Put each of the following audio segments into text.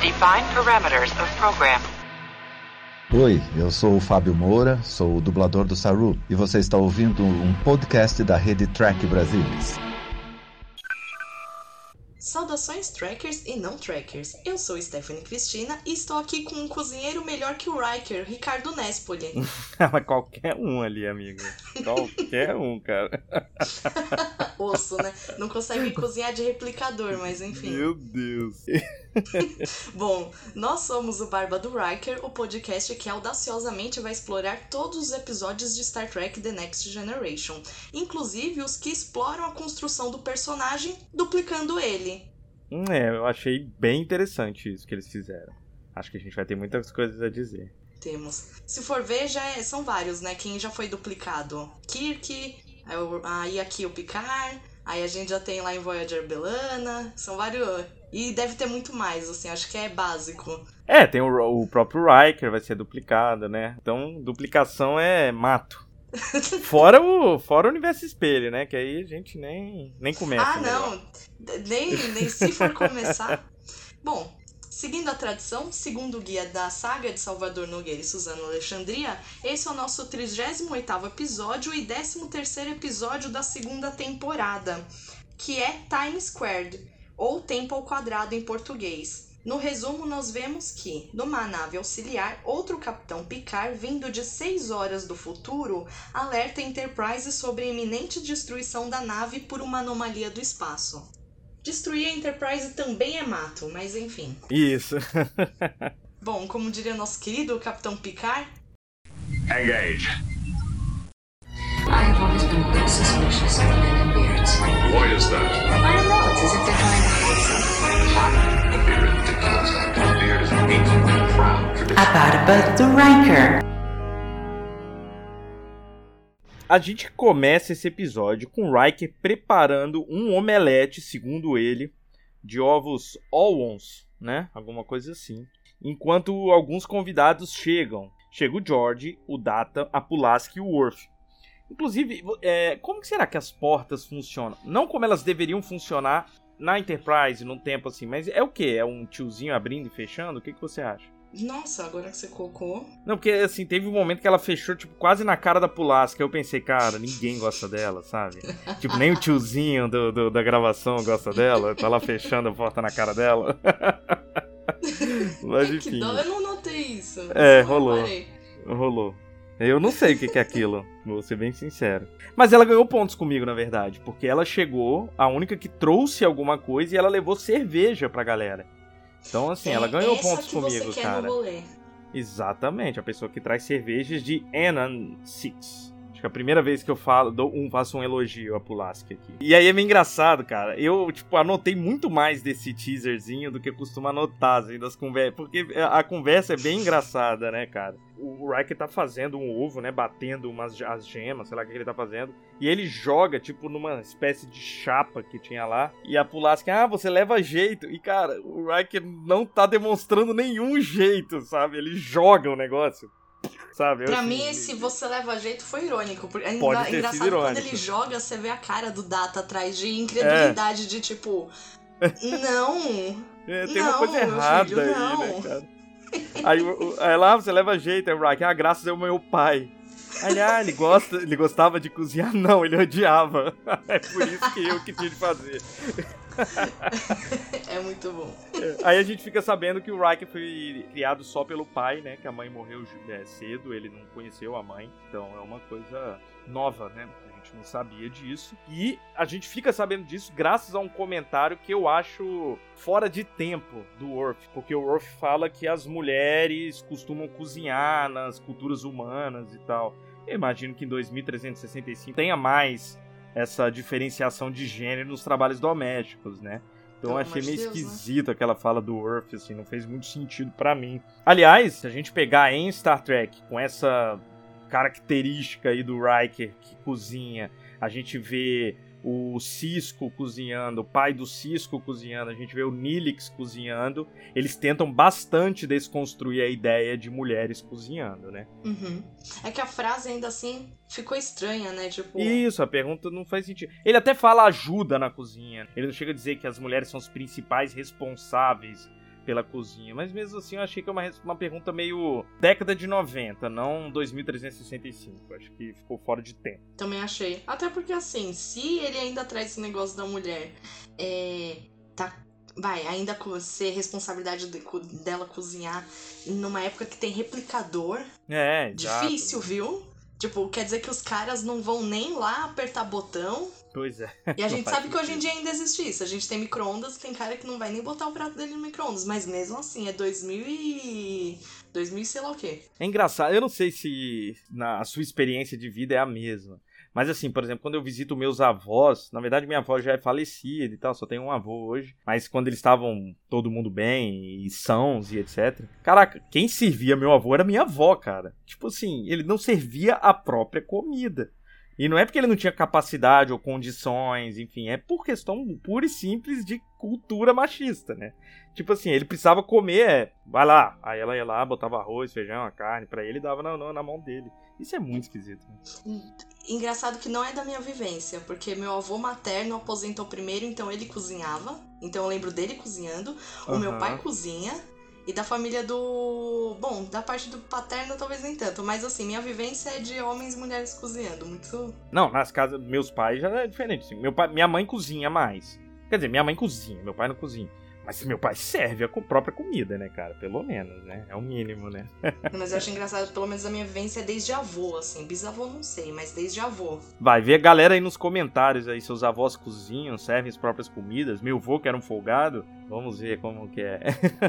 Define parameters of program. Oi, eu sou o Fábio Moura, sou o dublador do Saru e você está ouvindo um podcast da rede Track Brasilis. Saudações trackers e não trackers. Eu sou Stephanie Cristina e estou aqui com um cozinheiro melhor que o Riker, Ricardo Nespoli. Mas qualquer um ali, amigo. Qualquer um, cara. Osso, né? Não consegue cozinhar de replicador, mas enfim. Meu Deus. Bom, nós somos o Barba do Riker, o podcast que audaciosamente vai explorar todos os episódios de Star Trek The Next Generation, inclusive os que exploram a construção do personagem, duplicando ele. Hum, É, eu achei bem interessante isso que eles fizeram. Acho que a gente vai ter muitas coisas a dizer. Temos. Se for ver, já é- são vários, né? Quem já foi duplicado? Kirk, aí aqui o Picard, aí a gente já tem lá em Voyager Belana, são vários. E deve ter muito mais, assim, acho que é básico. É, tem o, o próprio Riker, vai ser duplicado, né? Então, duplicação é mato. Fora o, fora o universo espelho, né? Que aí a gente nem, nem começa. ah, não, nem, nem se for começar. Bom, seguindo a tradição, segundo o guia da saga de Salvador Nogueira e Suzana Alexandria, esse é o nosso 38º episódio e 13º episódio da segunda temporada, que é Time Squared, ou Tempo ao Quadrado em português. No resumo, nós vemos que, numa nave auxiliar, outro capitão Picard, vindo de 6 horas do futuro, alerta a Enterprise sobre a iminente destruição da nave por uma anomalia do espaço. Destruir a Enterprise também é mato, mas enfim. Isso. Bom, como diria nosso querido Capitão Picard, Engage. I have always been a bit suspicious of men in beards. Why is that? I don't know, it's as if they're trying to hide something. A beard is ridiculous. A gente começa esse episódio com Riker preparando um omelete, segundo ele, de ovos Owens, né? Alguma coisa assim. Enquanto alguns convidados chegam. Chega o George, o Data, a Pulaski e o Worf. Inclusive, é, como será que as portas funcionam? Não como elas deveriam funcionar na Enterprise, num tempo assim, mas é o que? É um tiozinho abrindo e fechando? O que, que você acha? Nossa, agora que você colocou. Não, porque assim, teve um momento que ela fechou, tipo, quase na cara da Pulaska. Eu pensei, cara, ninguém gosta dela, sabe? tipo, nem o tiozinho do, do- da gravação gosta dela. Tá lá fechando a porta na cara dela. Mas que enfim, dó, eu não notei isso. É, rolou. rolou. Eu não sei o que que é aquilo, vou ser bem sincero. Mas ela ganhou pontos comigo, na verdade, porque ela chegou, a única que trouxe alguma coisa e ela levou cerveja pra galera. Então, assim, ela ganhou pontos comigo, cara. Exatamente, a pessoa que traz cervejas de Enan Six. Acho que é a primeira vez que eu falo, dou um, faço um elogio a Pulaski aqui. E aí é meio engraçado, cara. Eu, tipo, anotei muito mais desse teaserzinho do que eu costumo anotar, assim, das conversas. Porque a conversa é bem engraçada, né, cara? O Riker tá fazendo um ovo, né? Batendo umas as gemas, sei lá o que ele tá fazendo. E ele joga, tipo, numa espécie de chapa que tinha lá. E a Pulaski, ah, você leva jeito. E, cara, o Riker não tá demonstrando nenhum jeito, sabe? Ele joga o negócio. Sabe? Pra assim, mim, esse você leva jeito foi irônico. porque É Pode engra- engraçado quando irônico. ele joga, você vê a cara do Data atrás de incredulidade, de tipo. Não! É, tem uma Não, coisa meu errada filho, aí, não. né, cara? Aí, aí lá você leva jeito, aí o Riker, ah, graças ao meu pai. Aí, ele, ah, ele, gosta, ele gostava de cozinhar? Não, ele odiava. É por isso que eu que tinha de fazer. É muito bom. Aí a gente fica sabendo que o Riker foi criado só pelo pai, né? Que a mãe morreu é, cedo, ele não conheceu a mãe. Então é uma coisa nova, né? A gente não sabia disso. E a gente fica sabendo disso graças a um comentário que eu acho fora de tempo do Worf. Porque o Worf fala que as mulheres costumam cozinhar nas culturas humanas e tal. Eu imagino que em 2365 tenha mais essa diferenciação de gênero nos trabalhos domésticos, né? Então eu achei meio Deus, né? esquisito aquela fala do Worf, assim, não fez muito sentido pra mim. Aliás, se a gente pegar em Star Trek com essa característica aí do Riker que cozinha, a gente vê o Cisco cozinhando, o pai do Cisco cozinhando, a gente vê o Nilix cozinhando. Eles tentam bastante desconstruir a ideia de mulheres cozinhando, né? Uhum. É que a frase ainda assim ficou estranha, né? Tipo. Isso, a pergunta não faz sentido. Ele até fala ajuda na cozinha. Ele não chega a dizer que as mulheres são os principais responsáveis pela cozinha. Mas mesmo assim, eu achei que é uma, uma pergunta meio década de 90, não 2365. Acho que ficou fora de tempo. Também achei. Até porque, assim, se ele ainda traz esse negócio da mulher, é. Tá. Vai, ainda ser responsabilidade de dela cozinhar numa época que tem replicador. É, exato. Difícil, viu? Tipo, quer dizer que os caras não vão nem lá apertar botão. Pois é. E a gente sabe que hoje em dia ainda existe isso. A gente tem micro-ondas, tem cara que não vai nem botar o prato dele no micro-ondas. Mas mesmo assim, é 2000 e... 2000 e sei lá o quê. É engraçado, eu não sei se na, sua experiência de vida é a mesma. Mas assim, por exemplo, quando eu visito meus avós, na verdade minha avó já é falecida e tal, só tenho um avô hoje. Mas quando eles estavam todo mundo bem e sãos e etc. Caraca, quem servia meu avô era minha avó, cara. Tipo assim, ele não servia a própria comida. E não é porque ele não tinha capacidade ou condições, enfim, é por questão pura e simples de cultura machista, né? Tipo assim, ele precisava comer, é, vai lá. Aí ela ia lá, botava arroz, feijão, a carne pra ele e dava na, na, na mão dele. Isso é muito esquisito. Né? Engraçado que não é da minha vivência, porque meu avô materno aposentou primeiro, então ele cozinhava. Então eu lembro dele cozinhando. O meu Aham. pai cozinha. E da família do. Bom, da parte do paterno talvez nem tanto. Mas assim, minha vivência é de homens e mulheres cozinhando. Muito. Não, nas casas dos meus pais já é diferente. Assim. Meu pai, minha mãe cozinha mais. Quer dizer, minha mãe cozinha, meu pai não cozinha. Mas meu pai serve a própria comida, né, cara? Pelo menos, né? É o mínimo, né? Mas eu acho engraçado, pelo menos a minha vivência é desde avô, assim. Bisavô não sei, mas desde avô. Vai, vê a galera aí nos comentários aí, seus avós cozinham, servem as próprias comidas. Meu avô, que era um folgado, vamos ver como que é.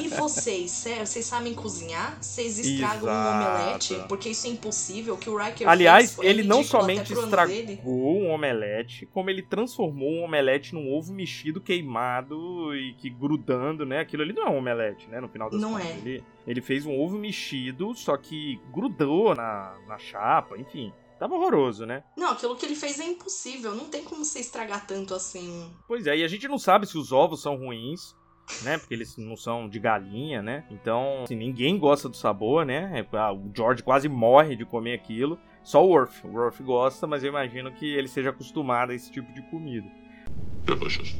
E vocês, sério, vocês sabem cozinhar? Vocês estragam um Exato. omelete? Porque isso é impossível. Que o Riker Aliás, fez ele não somente estragou um omelete, como ele transformou um omelete num ovo mexido, queimado e que grudando, né? Aquilo ali não é um omelete, né? No final das Não contas. é. Ele, ele fez um ovo mexido, só que grudou na, na chapa, enfim. Tava horroroso, né? Não, aquilo que ele fez é impossível. Não tem como você estragar tanto assim. Pois é, e a gente não sabe se os ovos são ruins, né? Porque eles não são de galinha, né? Então, assim, ninguém gosta do sabor, né? É, ah, O George quase morre de comer aquilo. Só o Worf. O Worf gosta, mas eu imagino que ele seja acostumado a esse tipo de comida. Delicious.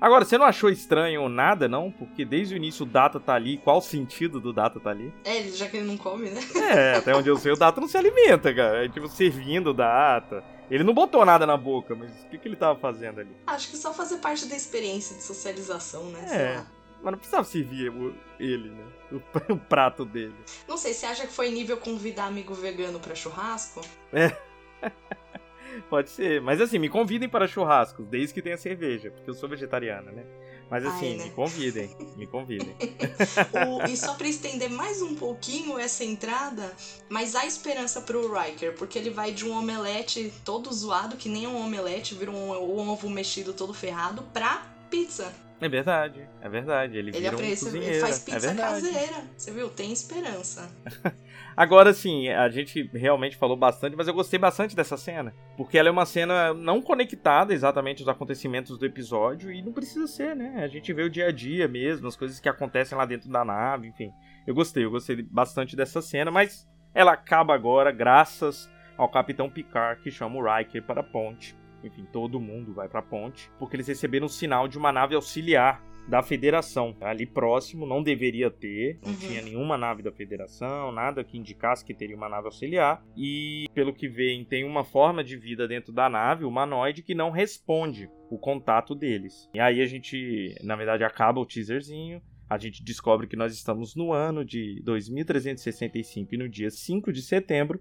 Agora, você não achou estranho nada, não? Porque desde o início o Data tá ali. Qual o sentido do Data tá ali? É, já que ele não come, né? É, até onde eu sei, o Data não se alimenta, cara. É tipo, servindo o Data. Ele não botou nada na boca, mas o que, que ele tava fazendo ali? Acho que só fazer parte da experiência de socialização, né? É. Mas não precisava servir ele, né? O, o prato dele. Não sei, você acha que foi nível convidar amigo vegano pra churrasco? Pode ser. Mas assim, me convidem para churrascos, desde que tenha cerveja, porque eu sou vegetariana, né? Mas assim, Ai, né? me convidem, me convidem. O- e só pra estender mais um pouquinho essa entrada, mas há esperança pro Riker, porque ele vai de um omelete todo zoado, que nem um omelete, vira um, um ovo mexido todo ferrado, pra pizza. É verdade, é verdade. Ele, Ele, vira um apre- ele cozinheiro. faz é pizza verdade. caseira. Você viu? Tem esperança. Agora sim, a gente realmente falou bastante, mas eu gostei bastante dessa cena. Porque ela é uma cena não conectada exatamente aos acontecimentos do episódio e não precisa ser, né? A gente vê o dia a dia mesmo, as coisas que acontecem lá dentro da nave, enfim. Eu gostei, eu gostei bastante dessa cena, mas ela acaba agora graças ao Capitão Picard que chama o Riker para a ponte. Enfim, todo mundo vai para a ponte, porque eles receberam um sinal de uma nave auxiliar da Federação. Ali próximo não deveria ter, não Uhum. tinha nenhuma nave da Federação, nada que indicasse que teria uma nave auxiliar. E pelo que veem, tem uma forma de vida dentro da nave, humanoide, que não responde o contato deles. E aí a gente, na verdade, acaba o teaserzinho. A gente descobre que nós estamos no ano de 2365 e no dia 5 de setembro.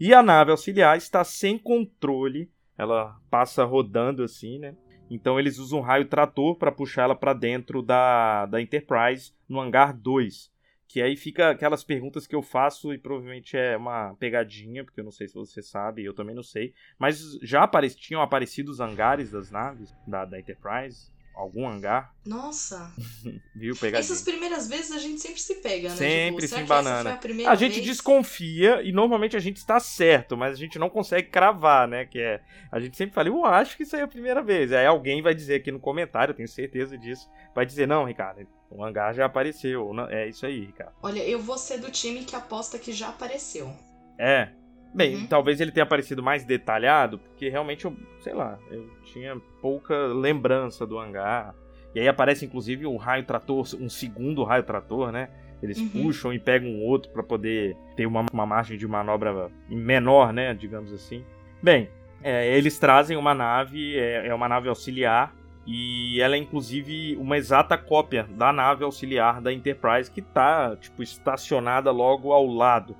E a nave auxiliar está sem controle. Ela passa rodando assim, né? Então eles usam um raio trator para puxar ela para dentro da, da Enterprise no hangar 2. Que aí fica aquelas perguntas que eu faço e provavelmente é uma pegadinha, porque eu não sei se você sabe, eu também não sei. Mas já apare tinham aparecido os hangares das naves da, da Enterprise? Algum hangar? Nossa. Viu? Pegadinha. Essas primeiras vezes a gente sempre se pega, né? Sempre tipo, embanana. foi a A gente vez? desconfia e normalmente a gente está certo, mas a gente não consegue cravar, né? Que é. A gente sempre fala, eu acho que isso aí é a primeira vez. Aí alguém vai dizer aqui no comentário, eu tenho certeza disso. Vai dizer, não, Ricardo, o hangar já apareceu. É isso aí, Ricardo. Olha, eu vou ser do time que aposta que já apareceu. É. Bem, Uhum. talvez ele tenha aparecido mais detalhado, porque realmente eu, sei lá, eu tinha pouca lembrança do hangar. E aí aparece inclusive um raio trator, um segundo raio trator, né? Eles Uhum. puxam e pegam um outro para poder ter uma, uma margem de manobra menor, né? Digamos assim. Bem, é, eles trazem uma nave, é, é uma nave auxiliar, e ela é inclusive uma exata cópia da nave auxiliar da Enterprise que tá, tipo, estacionada logo ao lado.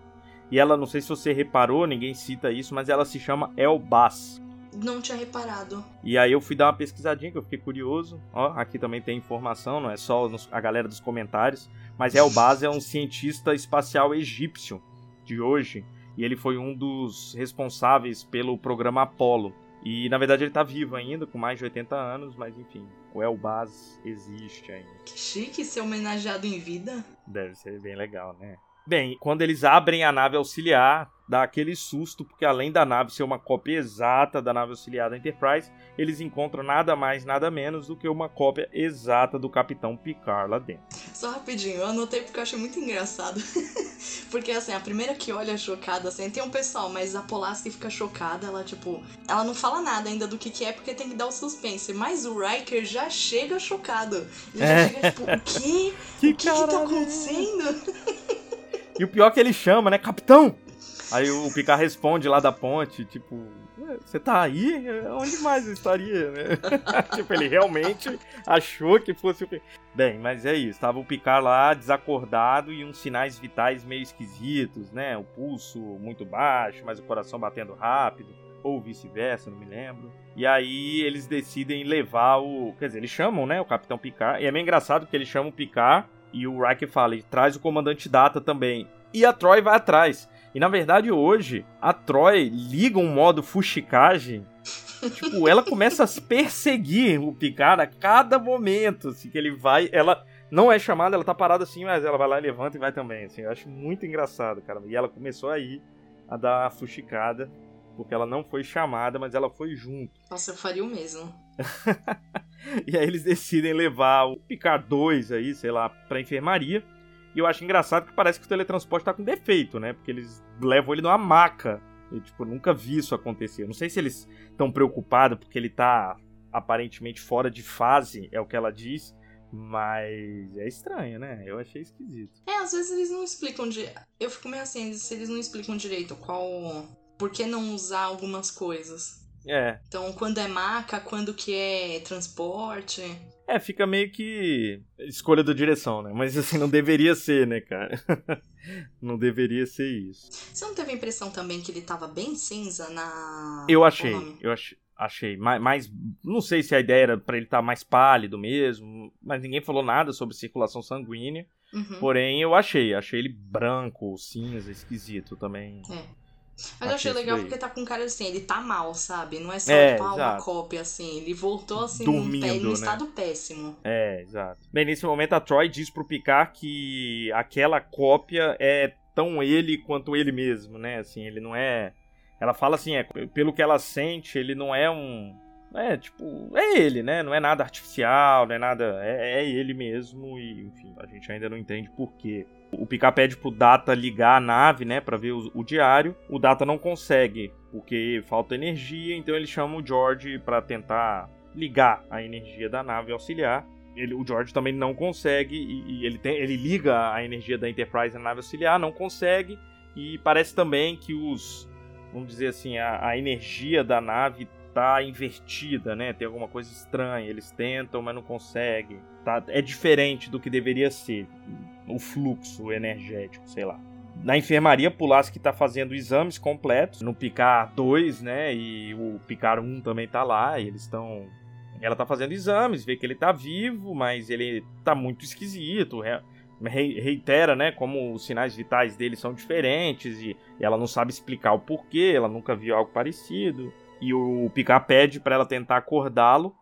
E ela, não sei se você reparou, ninguém cita isso, mas ela se chama Elbas. Não tinha reparado. E aí eu fui dar uma pesquisadinha, que eu fiquei curioso. Ó, aqui também tem informação, não é só a galera dos comentários. Mas Elbaz é um cientista espacial egípcio de hoje. E ele foi um dos responsáveis pelo programa Apollo. E na verdade ele tá vivo ainda, com mais de 80 anos, mas enfim, o Elbaz existe ainda. Que chique ser homenageado em vida. Deve ser bem legal, né? Bem, quando eles abrem a nave auxiliar, dá aquele susto, porque além da nave ser uma cópia exata da nave auxiliar da Enterprise, eles encontram nada mais, nada menos do que uma cópia exata do Capitão Picard lá dentro. Só rapidinho, eu anotei porque eu achei muito engraçado. porque assim, a primeira que olha chocada, assim, tem um pessoal, mas a Polaski fica chocada, ela tipo, ela não fala nada ainda do que que é porque tem que dar o suspense. Mas o Riker já chega chocado. Ele já É. chega tipo, o quê? Que o que que tá caralho. acontecendo? E o pior é que ele chama, né? Capitão! Aí o Picard responde lá da ponte, tipo, "Ué, você tá aí? Onde mais eu estaria, né? tipo, ele realmente achou que fosse o. Bem, mas é isso. Tava o Picard lá desacordado e uns sinais vitais meio esquisitos, né? O pulso muito baixo, mas o coração batendo rápido. Ou vice-versa, não me lembro. E aí eles decidem levar o. Quer dizer, eles chamam, né? O Capitão Picard. E é meio engraçado porque eles chamam o Picard e o Riker fala: traz o comandante Data também. E a Troy vai atrás. E na verdade hoje, a Troy liga um modo fuxicagem. tipo, ela começa a perseguir o Picard a cada momento. Assim, que ele vai. Ela não é chamada, ela tá parada assim, mas ela vai lá e levanta e vai também. Assim, eu acho muito engraçado, cara. E ela começou aí a dar a fuxicada. Porque ela não foi chamada, mas ela foi junto. Nossa, eu faria o mesmo. E aí eles decidem levar o Picard 2 aí, sei lá, pra enfermaria. E eu acho engraçado que parece que o teletransporte tá com defeito, né? Porque eles levam ele numa maca. Eu, tipo, nunca vi isso acontecer. Eu não sei se eles estão preocupados porque ele tá aparentemente fora de fase, é o que ela diz. Mas é estranho, né? Eu achei esquisito. É, às vezes eles não explicam de. Eu fico meio assim, se eles não explicam direito qual. Por que não usar algumas coisas? É, Então, quando é maca, quando que é transporte. é, fica meio que escolha da direção, né? Mas assim, não deveria ser, né, cara? não deveria ser isso. Você não teve a impressão também que ele tava bem cinza na. Eu achei, eu ach, achei. Mais, mais- Não sei se a ideia era pra ele estar mais pálido mesmo, mas ninguém falou nada sobre circulação sanguínea. Uhum. Porém, eu achei. Achei ele branco, cinza, esquisito também. É. Mas eu Achei legal porque tá com cara assim, ele tá mal, sabe? Não é só É, uma exato. cópia, assim. Ele voltou assim Dormindo, num, pé, num né? estado péssimo. É, exato. Bem, nesse momento a Troy diz pro Picard que aquela cópia é tão ele quanto ele mesmo, né? Assim, ele não é. Ela fala assim, é, pelo que ela sente, ele não é um. É, tipo, é ele, né? Não é nada artificial, não é nada. É, é ele mesmo e, enfim, a gente ainda não entende por quê. O Picard pede pro Data ligar a nave, né, pra ver o, o diário. O Data não consegue, porque falta energia, então ele chama o George pra tentar ligar a energia da nave auxiliar. Ele, o George também não consegue e, e ele, tem, ele liga a energia da Enterprise na nave auxiliar, não consegue. E parece também que os, vamos dizer assim, a, a energia da nave tá invertida, né? Tem alguma coisa estranha. Eles tentam, mas não conseguem. Tá, é diferente do que deveria ser o fluxo energético, sei lá. Na enfermaria, Pulaski tá fazendo exames completos no Picard 2, né? E o Picard 1 também tá lá. Eles estão. Ela tá fazendo exames, vê que ele tá vivo, mas ele tá muito esquisito. re- Reitera, né? Como os sinais vitais dele são diferentes e ela não sabe explicar o porquê, ela nunca viu algo parecido. E o Picard pede pra ela tentar acordá-lo,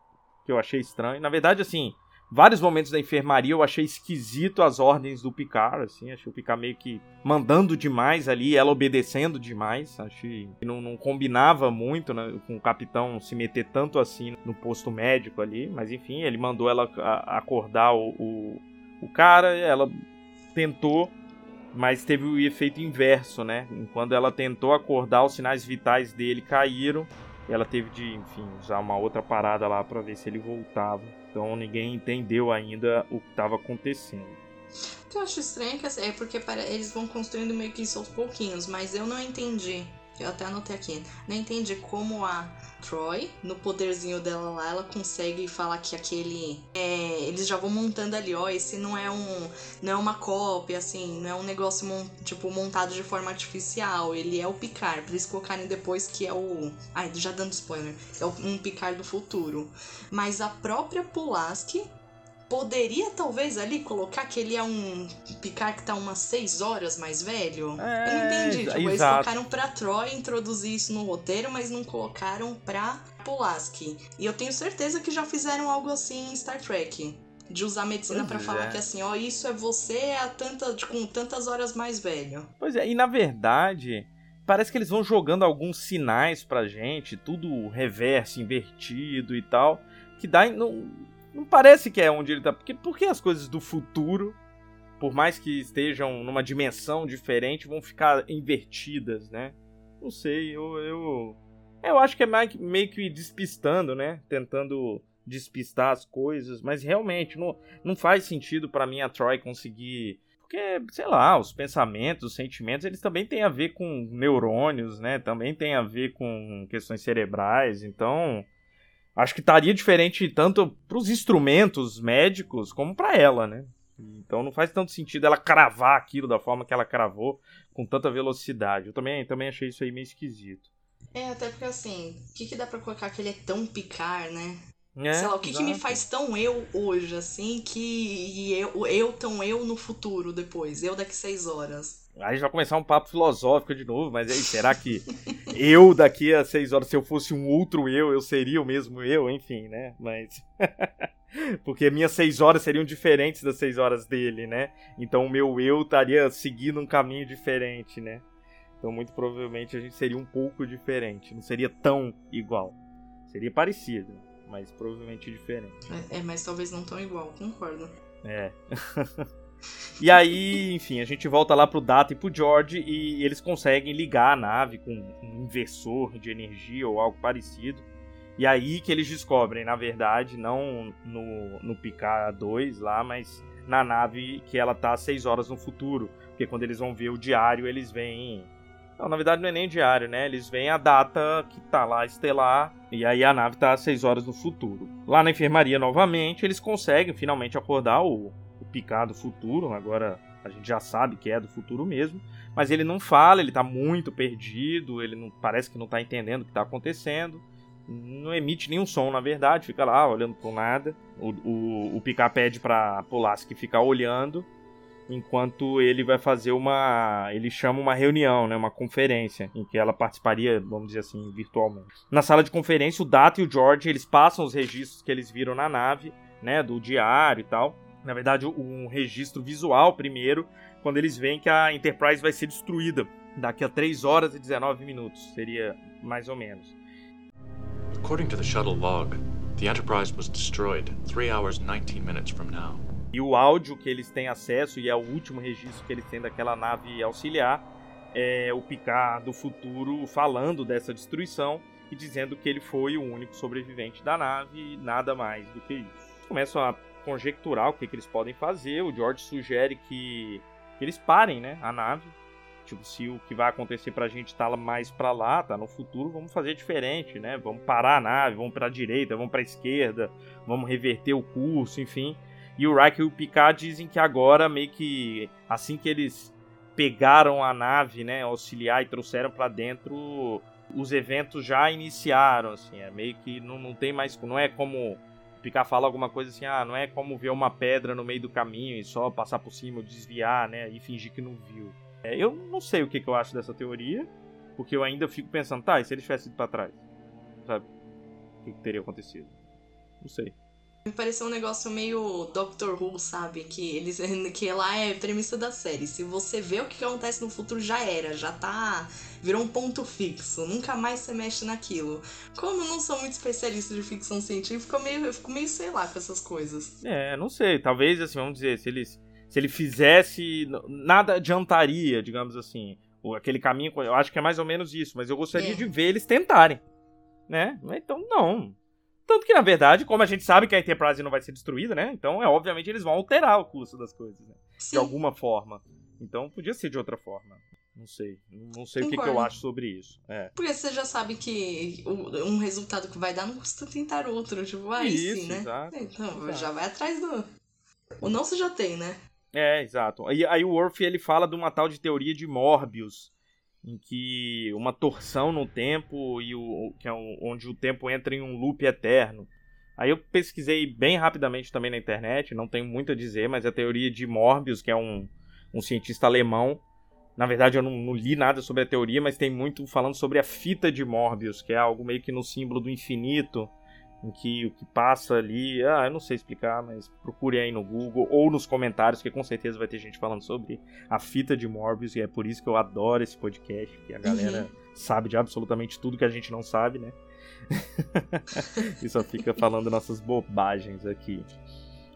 que eu achei estranho. Na verdade, assim, vários momentos da enfermaria eu achei esquisito as ordens do Picard, assim, achei o Picard meio que mandando demais ali, ela obedecendo demais, achei que não, não combinava muito né, com o capitão se meter tanto assim no posto médico ali, mas enfim, ele mandou ela acordar o, o, o cara, ela tentou, mas teve o efeito inverso, né, quando ela tentou acordar, os sinais vitais dele caíram, ela teve de, enfim, usar uma outra parada lá para ver se ele voltava. Então ninguém entendeu ainda o que estava acontecendo. O que eu acho estranho é, é porque eles vão construindo meio que isso aos pouquinhos, mas eu não entendi. Eu até anotei aqui. Não entendi como a Troy, no poderzinho dela lá, ela consegue falar que aquele. É, eles já vão montando ali, ó. Esse não é um. Não é uma cópia, assim, não é um negócio tipo montado de forma artificial. Ele é o Picard. Pra eles colocarem depois que é o. Ai, já dando spoiler. É um Picard do futuro. Mas a própria Pulaski poderia talvez ali colocar que ele é um Picard que tá umas 6 horas mais velho? É, eu não entendi. Tipo, eles colocaram pra Troy introduzir isso no roteiro, mas não colocaram pra Pulaski. E eu tenho certeza que já fizeram algo assim em Star Trek. De usar medicina pra Pois falar é. que assim, ó, isso é você a tanta, com tantas horas mais velho. Pois é, e na verdade, parece que eles vão jogando alguns sinais pra gente, tudo reverso, invertido e tal, que dá. Não, não parece que é onde ele tá. Porque, porque as coisas do futuro, por mais que estejam numa dimensão diferente, vão ficar invertidas, né? Não sei, eu. Eu, eu acho que é meio que despistando, né? Tentando despistar as coisas, mas realmente não, não faz sentido pra mim a Troy conseguir porque, sei lá, os pensamentos, os sentimentos, eles também têm a ver com neurônios, né? Também tem a ver com questões cerebrais. Então, acho que estaria diferente tanto para os instrumentos médicos como para ela, né? Então não faz tanto sentido ela cravar aquilo da forma que ela cravou com tanta velocidade. Eu também, também achei isso aí meio esquisito. É, até porque assim, o que, que dá pra colocar que ele é tão Picard, né? É, Sei lá, o que, que me faz tão eu hoje, assim, que e eu, eu tão eu no futuro depois, eu daqui seis horas. A gente vai começar um papo filosófico de novo, mas aí, será que eu daqui a seis horas, se eu fosse um outro eu, eu seria o mesmo eu? Enfim, né? Mas. Porque minhas seis horas seriam diferentes das seis horas dele, né? Então o meu eu estaria seguindo um caminho diferente, né? Então muito provavelmente a gente seria um pouco diferente. Não seria tão igual. Seria parecido, mas provavelmente diferente. É, é, mas talvez não tão igual, concordo. É. e aí, enfim, a gente volta lá pro Data e pro George e eles conseguem ligar a nave com um inversor de energia ou algo parecido. E aí que eles descobrem, na verdade, não no, no Picard 2 lá, mas na nave que ela tá 6 horas no futuro. Porque quando eles vão ver o diário, eles veem. Não, na verdade não é nem diário, né? Eles veem a data que tá lá estelar. E aí a nave tá 6 horas no futuro. Lá na enfermaria novamente, eles conseguem finalmente acordar o, o do futuro. Agora a gente já sabe que é do futuro mesmo. Mas ele não fala, ele tá muito perdido, ele não parece que não tá entendendo o que tá acontecendo. Não emite nenhum som, na verdade, fica lá olhando pro nada. O, o, o Picard pede pra Pulaski ficar olhando, enquanto ele vai fazer uma. Ele chama uma reunião, né, uma conferência, em que ela participaria, vamos dizer assim, virtualmente. Na sala de conferência, o Data e o George eles passam os registros que eles viram na nave, né, do diário e tal. Na verdade, um registro visual primeiro, quando eles veem que a Enterprise vai ser destruída daqui a 3 horas e 19 minutos, seria mais ou menos. According to the shuttle log, the Enterprise was destroyed three hours, 19 minutes from now. E o áudio que eles têm acesso, e é o último registro que eles têm daquela nave auxiliar, é o Picard do futuro falando dessa destruição e dizendo que ele foi o único sobrevivente da nave nada mais do que isso. Começam a conjecturar o que, que eles podem fazer. O George sugere que, que eles parem né, a nave. Tipo, se o que vai acontecer pra gente tá mais pra lá, tá no futuro, vamos fazer diferente, né? Vamos parar a nave, vamos pra direita, vamos pra esquerda, vamos reverter o curso, enfim. E o Riker e o Picard dizem que agora, meio que assim que eles pegaram a nave, né, auxiliar e trouxeram pra dentro, os eventos já iniciaram, assim, é meio que não, não tem mais, não é como Picard fala alguma coisa assim, ah, não é como ver uma pedra no meio do caminho e só passar por cima, desviar, né, e fingir que não viu. É, eu não sei o que, que eu acho dessa teoria, porque eu ainda fico pensando, tá, e se eles tivessem ido pra trás? Sabe? O que, que teria acontecido? Não sei. Me pareceu um negócio meio Doctor Who, sabe? Que eles que lá é premissa da série. Se você vê o que acontece no futuro, já era, já tá. Virou um ponto fixo. Nunca mais você mexe naquilo. Como eu não sou muito especialista de ficção científica, eu, meio, eu fico meio sei lá com essas coisas. É, não sei. Talvez, assim, vamos dizer, se eles. Se ele fizesse. Nada adiantaria, digamos assim. Aquele caminho. Eu acho que é mais ou menos isso. Mas eu gostaria É. de ver eles tentarem. né? Então, não. Tanto que, na verdade, como a gente sabe que a Enterprise não vai ser destruída, né? Então, é obviamente, eles vão alterar o curso das coisas, né? De alguma forma. Então, podia ser de outra forma. Não sei. Não sei o que, que eu Concordo. acho sobre isso. É. Porque você já sabe que um resultado que vai dar não custa tentar outro. Tipo, aí Isso, sim, né? exato, Então, exato. já vai atrás do. O não você já tem, né? É, exato. Aí, aí o Worf ele fala de uma tal de teoria de Morbius, em que uma torção no tempo e o que é o- onde o tempo entra em um loop eterno. Aí eu pesquisei bem rapidamente também na internet, não tenho muito a dizer, mas a teoria de Morbius, que é um, um cientista alemão, na verdade eu não, não li nada sobre a teoria, mas tem muito falando sobre a fita de Morbius, que é algo meio que no símbolo do infinito, em que o que passa ali, ah, eu não sei explicar, mas procure aí no Google ou nos comentários, que com certeza vai ter gente falando sobre a fita de Morbius, e é por isso que eu adoro esse podcast, que a galera sabe de absolutamente tudo que a gente não sabe, né? e só fica falando nossas bobagens aqui.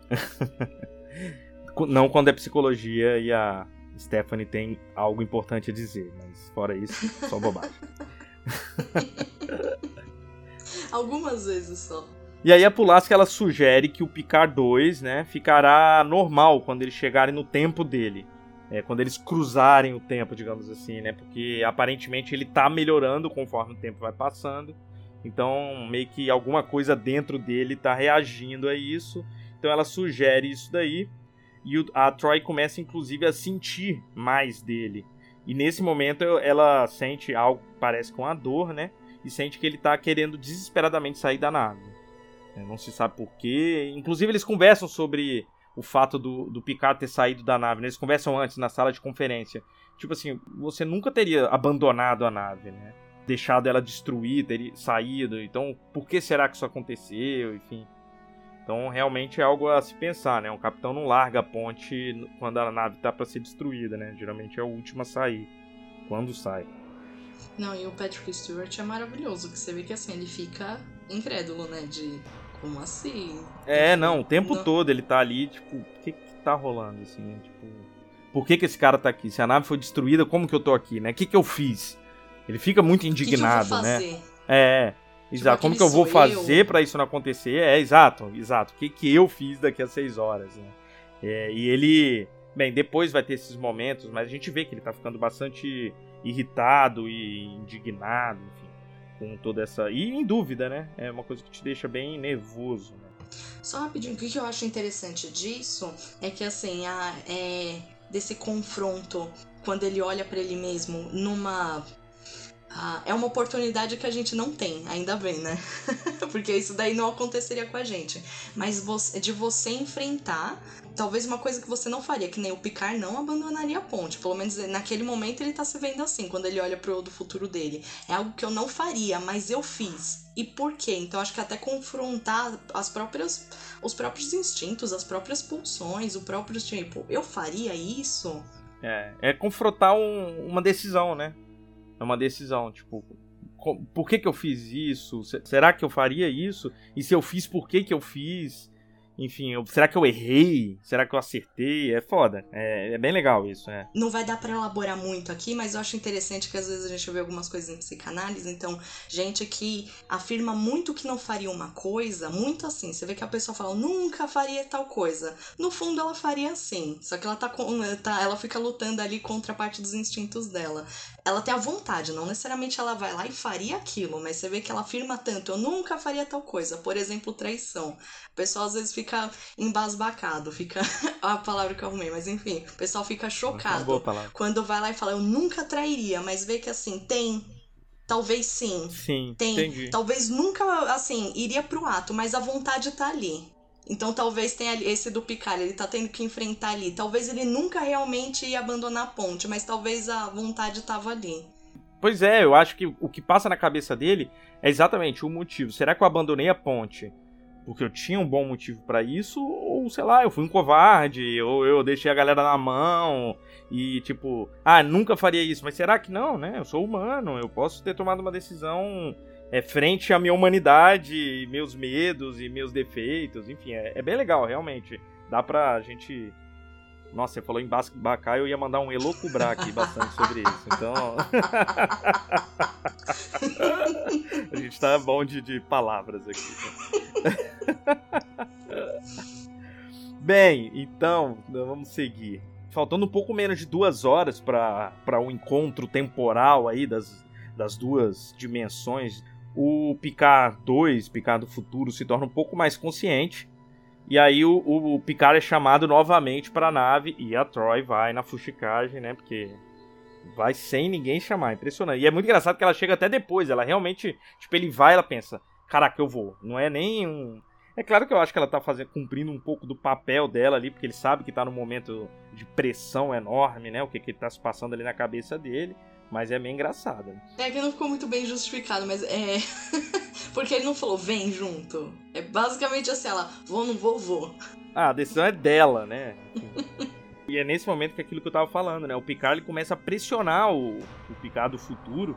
não quando é psicologia e a Stephanie tem algo importante a dizer, mas fora isso, só bobagem. Algumas vezes só. E aí a Pulaski ela sugere que o Picard 2, né, ficará normal quando eles chegarem no tempo dele. É, quando eles cruzarem o tempo, digamos assim, né? Porque aparentemente ele tá melhorando conforme o tempo vai passando. Então, meio que alguma coisa dentro dele tá reagindo a isso. Então ela sugere isso daí. E a Troy começa, inclusive, a sentir mais dele. E nesse momento ela sente algo que parece com a dor, né? E sente que ele tá querendo desesperadamente sair da nave. É, Não se sabe porquê. Inclusive, eles conversam sobre o fato do, do Picard ter saído da nave. né? Eles conversam antes na sala de conferência. Tipo assim, você nunca teria abandonado a nave, né? Deixado ela destruir, teria saído. Então, por que será que isso aconteceu? Enfim. Então, realmente é algo a se pensar, né? Um capitão não larga a ponte quando a nave tá para ser destruída, né? Geralmente é o último a sair. Quando sai. Não, e o Patrick Stewart é maravilhoso, que você vê que assim, ele fica incrédulo, né? De como assim? É, não, o tempo Não. todo ele tá ali, tipo, o que que tá rolando, assim, né? Tipo, por que que esse cara tá aqui? Se a nave foi destruída, como que eu tô aqui, né? O que que eu fiz? Ele fica muito O que, que indignado, né? É, exato. Como que eu vou fazer pra isso não acontecer? É, exato, exato. O que que eu fiz daqui a seis horas, né? É, e ele, bem, depois vai ter esses momentos, mas a gente vê que ele tá ficando bastante irritado e indignado, enfim, com toda essa... E em dúvida, né? É uma coisa que te deixa bem nervoso, né? Só rapidinho, o que eu acho interessante disso é que assim, a, é, desse confronto, quando ele olha pra ele mesmo numa. Ah, é uma oportunidade que a gente não tem, ainda bem, né? Porque isso daí não aconteceria com a gente. Mas você- de você enfrentar, talvez uma coisa que você não faria, que nem o Picard não abandonaria a ponte. Pelo menos naquele momento ele tá se vendo assim, quando ele olha pro do futuro dele. É algo que eu não faria, mas eu fiz. E por quê? Então acho que até confrontar as próprias os próprios instintos, as próprias pulsões, o próprio tipo, eu faria isso? É, é confrontar um- uma decisão, né? É uma decisão, tipo, por que que eu fiz isso? Se- Será que eu faria isso? E se eu fiz, por que que eu fiz? Enfim, eu- será que eu errei? Será que eu acertei? É foda. É, é bem legal isso, é. Não vai dar pra elaborar muito aqui, mas eu acho interessante que às vezes a gente vê algumas coisas em psicanálise, então, gente que afirma muito que não faria uma coisa, muito assim, você vê que a pessoa fala, nunca faria tal coisa. No fundo ela faria assim, só que ela tá, com, tá ela fica lutando ali contra a parte dos instintos dela. Ela tem a vontade, não necessariamente ela vai lá e faria aquilo, mas você vê que ela afirma tanto, eu nunca faria tal coisa. Por exemplo, traição. O pessoal às vezes fica embasbacado, fica a palavra que eu arrumei, mas enfim, o pessoal fica Uma chocado boa palavra. quando vai lá e fala, eu nunca trairia, mas vê que assim, tem. Talvez sim. Sim, Tem. entendi. Talvez nunca, assim, iria pro ato, mas a vontade tá ali. Então talvez tenha esse do Picard, ele tá tendo que enfrentar ali. Talvez ele nunca realmente ia abandonar a ponte, mas talvez a vontade tava ali. Pois é, eu acho que o que passa na cabeça dele é exatamente o motivo. Será que eu abandonei a ponte porque eu tinha um bom motivo pra isso? Ou, sei lá, eu fui um covarde, ou eu deixei a galera na mão e, tipo, ah, nunca faria isso. Mas será que não, né? Eu sou humano, eu posso ter tomado uma decisão é, frente à minha humanidade, meus medos e meus defeitos, enfim, é, é bem legal, realmente. Dá pra gente Nossa, você falou em Bacá, eu ia mandar um elocubrar aqui bastante sobre isso. Então. a gente tá bom de, de palavras aqui. Bem, então, vamos seguir. Faltando um pouco menos de duas horas para um encontro temporal aí das, das duas dimensões, o Picard 2, Picard do futuro, se torna um pouco mais consciente e aí o, o, o Picard é chamado novamente para a nave e a Troy vai na fuxicagem, né? Porque vai sem ninguém chamar, impressionante. E é muito engraçado que ela chega até depois, ela realmente, tipo, ele vai, ela pensa, caraca, eu vou. Não é nem um é claro que eu acho que ela tá fazendo, cumprindo um pouco do papel dela ali, porque ele sabe que tá num momento de pressão enorme, né? O que que tá se passando ali na cabeça dele. Mas é meio engraçado. É que não ficou muito bem justificado, mas é. Porque ele não falou vem junto. É basicamente assim, ela, vou, não vou, vou. Ah, a decisão é dela, né? e é nesse momento que é aquilo que eu tava falando, né? O Picard ele começa a pressionar o, o Picard do futuro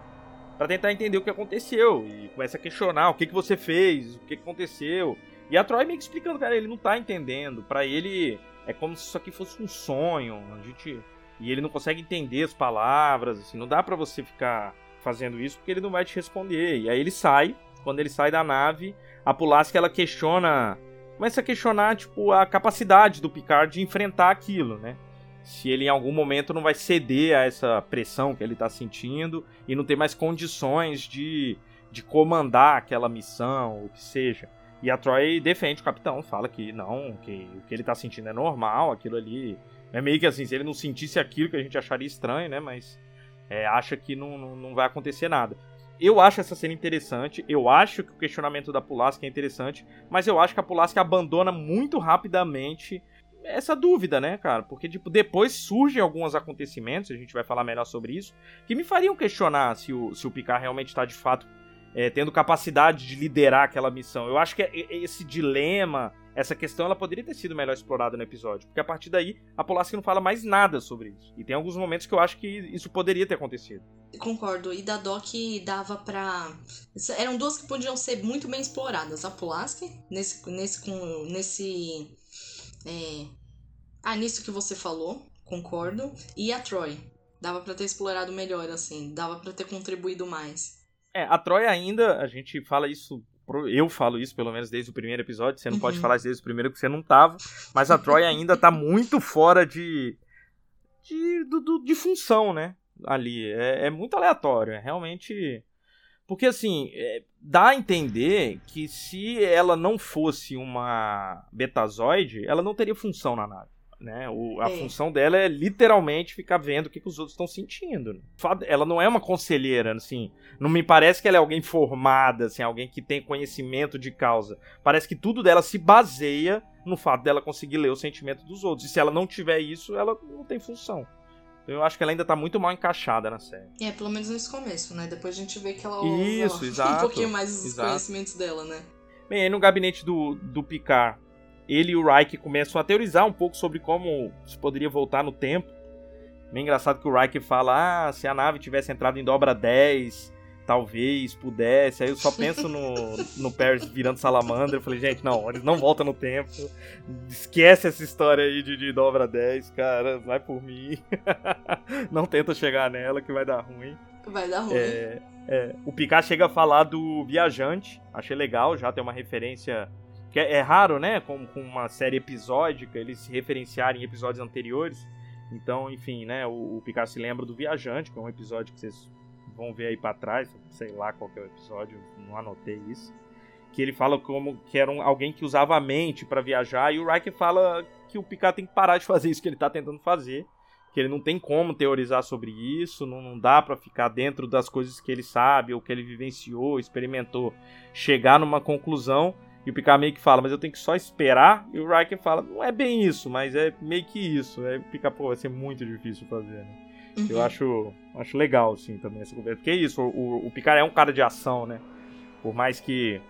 para tentar entender o que aconteceu. E começa a questionar o que, que você fez, o que, que aconteceu. E a Troy meio que explicando, cara, ele não tá entendendo. para ele é como se isso aqui fosse um sonho. A gente e ele não consegue entender as palavras, assim, não dá para você ficar fazendo isso porque ele não vai te responder. E aí ele sai, quando ele sai da nave, a Pulaski ela questiona, começa a questionar tipo a capacidade do Picard de enfrentar aquilo, né? Se ele em algum momento não vai ceder a essa pressão que ele tá sentindo e não ter mais condições de, de comandar aquela missão, o que seja. E a Troy defende o capitão, fala que não, que o que ele tá sentindo é normal, aquilo ali é meio que assim, se ele não sentisse aquilo que a gente acharia estranho, né? Mas é, acha que não, não, não, vai acontecer nada. Eu acho essa cena interessante, eu acho que o questionamento da Pulaski é interessante, mas eu acho que a Pulaski abandona muito rapidamente essa dúvida, né, cara? Porque, tipo, depois surgem alguns acontecimentos, a gente vai falar melhor sobre isso, que me fariam questionar se o, se o Picard realmente está de fato é, tendo capacidade de liderar aquela missão. Eu acho que é, é, esse dilema, essa questão, ela poderia ter sido melhor explorada no episódio, porque a partir daí a Pulaski não fala mais nada sobre isso. E tem alguns momentos que eu acho que isso poderia ter acontecido. Concordo. E da Doc dava pra. Eram duas que podiam ser muito bem exploradas. A Pulaski, nesse. nesse, com, nesse é... Ah, nisso que você falou, concordo. E a Troy. Dava para ter explorado melhor, assim. Dava para ter contribuído mais. É, a Troy ainda, a gente fala isso, eu falo isso pelo menos desde o primeiro episódio, você não uhum. pode falar isso desde o primeiro porque você não tava, mas a Troy ainda tá muito fora de de, de, de função, né, ali, é, é, muito aleatório, é realmente... Porque assim, é, dá a entender que se ela não fosse uma betazoide, ela não teria função na nave. Né? O, a é. função dela é literalmente ficar vendo o que, que os outros estão sentindo. Ela não é uma conselheira, assim. Não me parece que ela é alguém formada, assim, alguém que tem conhecimento de causa. Parece que tudo dela se baseia no fato dela conseguir ler o sentimento dos outros. E se ela não tiver isso, ela não tem função. Então, eu acho que ela ainda tá muito mal encaixada na série. É, pelo menos nesse começo, né? Depois a gente vê que ela usa exato, um pouquinho mais os exato. conhecimentos dela, né? Bem, aí no gabinete do, do Picard, ele e o Reich começam a teorizar um pouco sobre como se poderia voltar no tempo. Bem engraçado que o Reich fala: ah, se a nave tivesse entrado em dobra 10, talvez pudesse. Aí eu só penso no, no Paris virando salamandra. Eu falei, gente, não, eles não voltam no tempo. Esquece essa história aí de, de dobra 10, cara. Vai por mim. não tenta chegar nela que vai dar ruim. Vai dar ruim. É, é. O Picard chega a falar do viajante. Achei legal, já tem uma referência que é, é raro, né? Com, com, uma série episódica, eles se referenciarem em episódios anteriores. Então, enfim, né? O, o Picard se lembra do Viajante, que é um episódio que vocês vão ver aí para trás. Sei lá qual é o episódio, não anotei isso. Que ele fala como que era um, alguém que usava a mente para viajar. E o Riker fala que o Picard tem que parar de fazer isso que ele tá tentando fazer. Que ele não tem como teorizar sobre isso, não, não dá para ficar dentro das coisas que ele sabe, ou que ele vivenciou, experimentou, chegar numa conclusão e o Picard meio que fala, mas eu tenho que só esperar. E o Riker fala, não é bem isso, mas é meio que isso. Aí o Picard, pô, vai ser muito difícil fazer, né? Uhum. Eu acho, acho legal, assim, também essa conversa. Porque é isso, o, o Picard é um cara de ação, né? Por mais que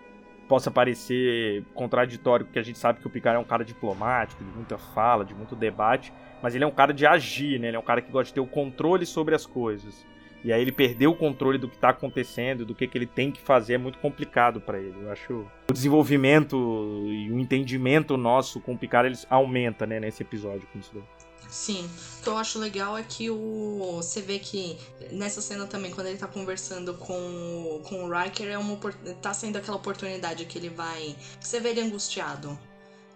possa parecer contraditório, porque a gente sabe que o Picard é um cara diplomático, de muita fala, de muito debate, mas ele é um cara de agir, né? Ele é um cara que gosta de ter o controle sobre as coisas. E aí ele perdeu o controle do que está acontecendo, do que, que ele tem que fazer, é muito complicado para ele. Eu acho o desenvolvimento e o entendimento nosso com o Picard eles aumenta, né, nesse episódio com isso daí. Sim. O que eu acho legal é que o você vê que nessa cena também, quando ele tá conversando com, com o Riker, é uma, tá sendo aquela oportunidade que ele vai. Você vê ele angustiado.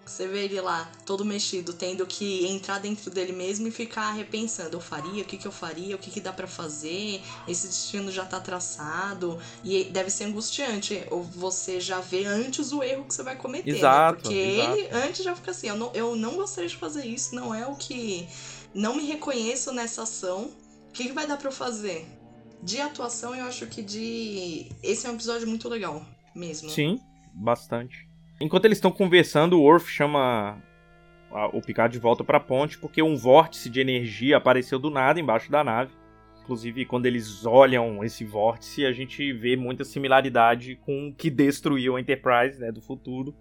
Você vê ele lá, todo mexido, tendo que entrar dentro dele mesmo e ficar repensando. Eu faria? O que, que eu faria? O que, que dá pra fazer? Esse destino já tá traçado. E deve ser angustiante. Ou você já vê antes o erro que você vai cometer. né? Exato, Porque exato. ele antes já fica assim: eu não, eu não gostaria de fazer isso, não é o que. Não me reconheço nessa ação. O que, que vai dar pra eu fazer? De atuação, eu acho que de. Esse é um episódio muito legal, mesmo. Sim, bastante. Enquanto eles estão conversando, o Worf chama a- o Picard de volta pra ponte porque um vórtice de energia apareceu do nada embaixo da nave. Inclusive, quando eles olham esse vórtice, a gente vê muita similaridade com o que destruiu a Enterprise né, do futuro.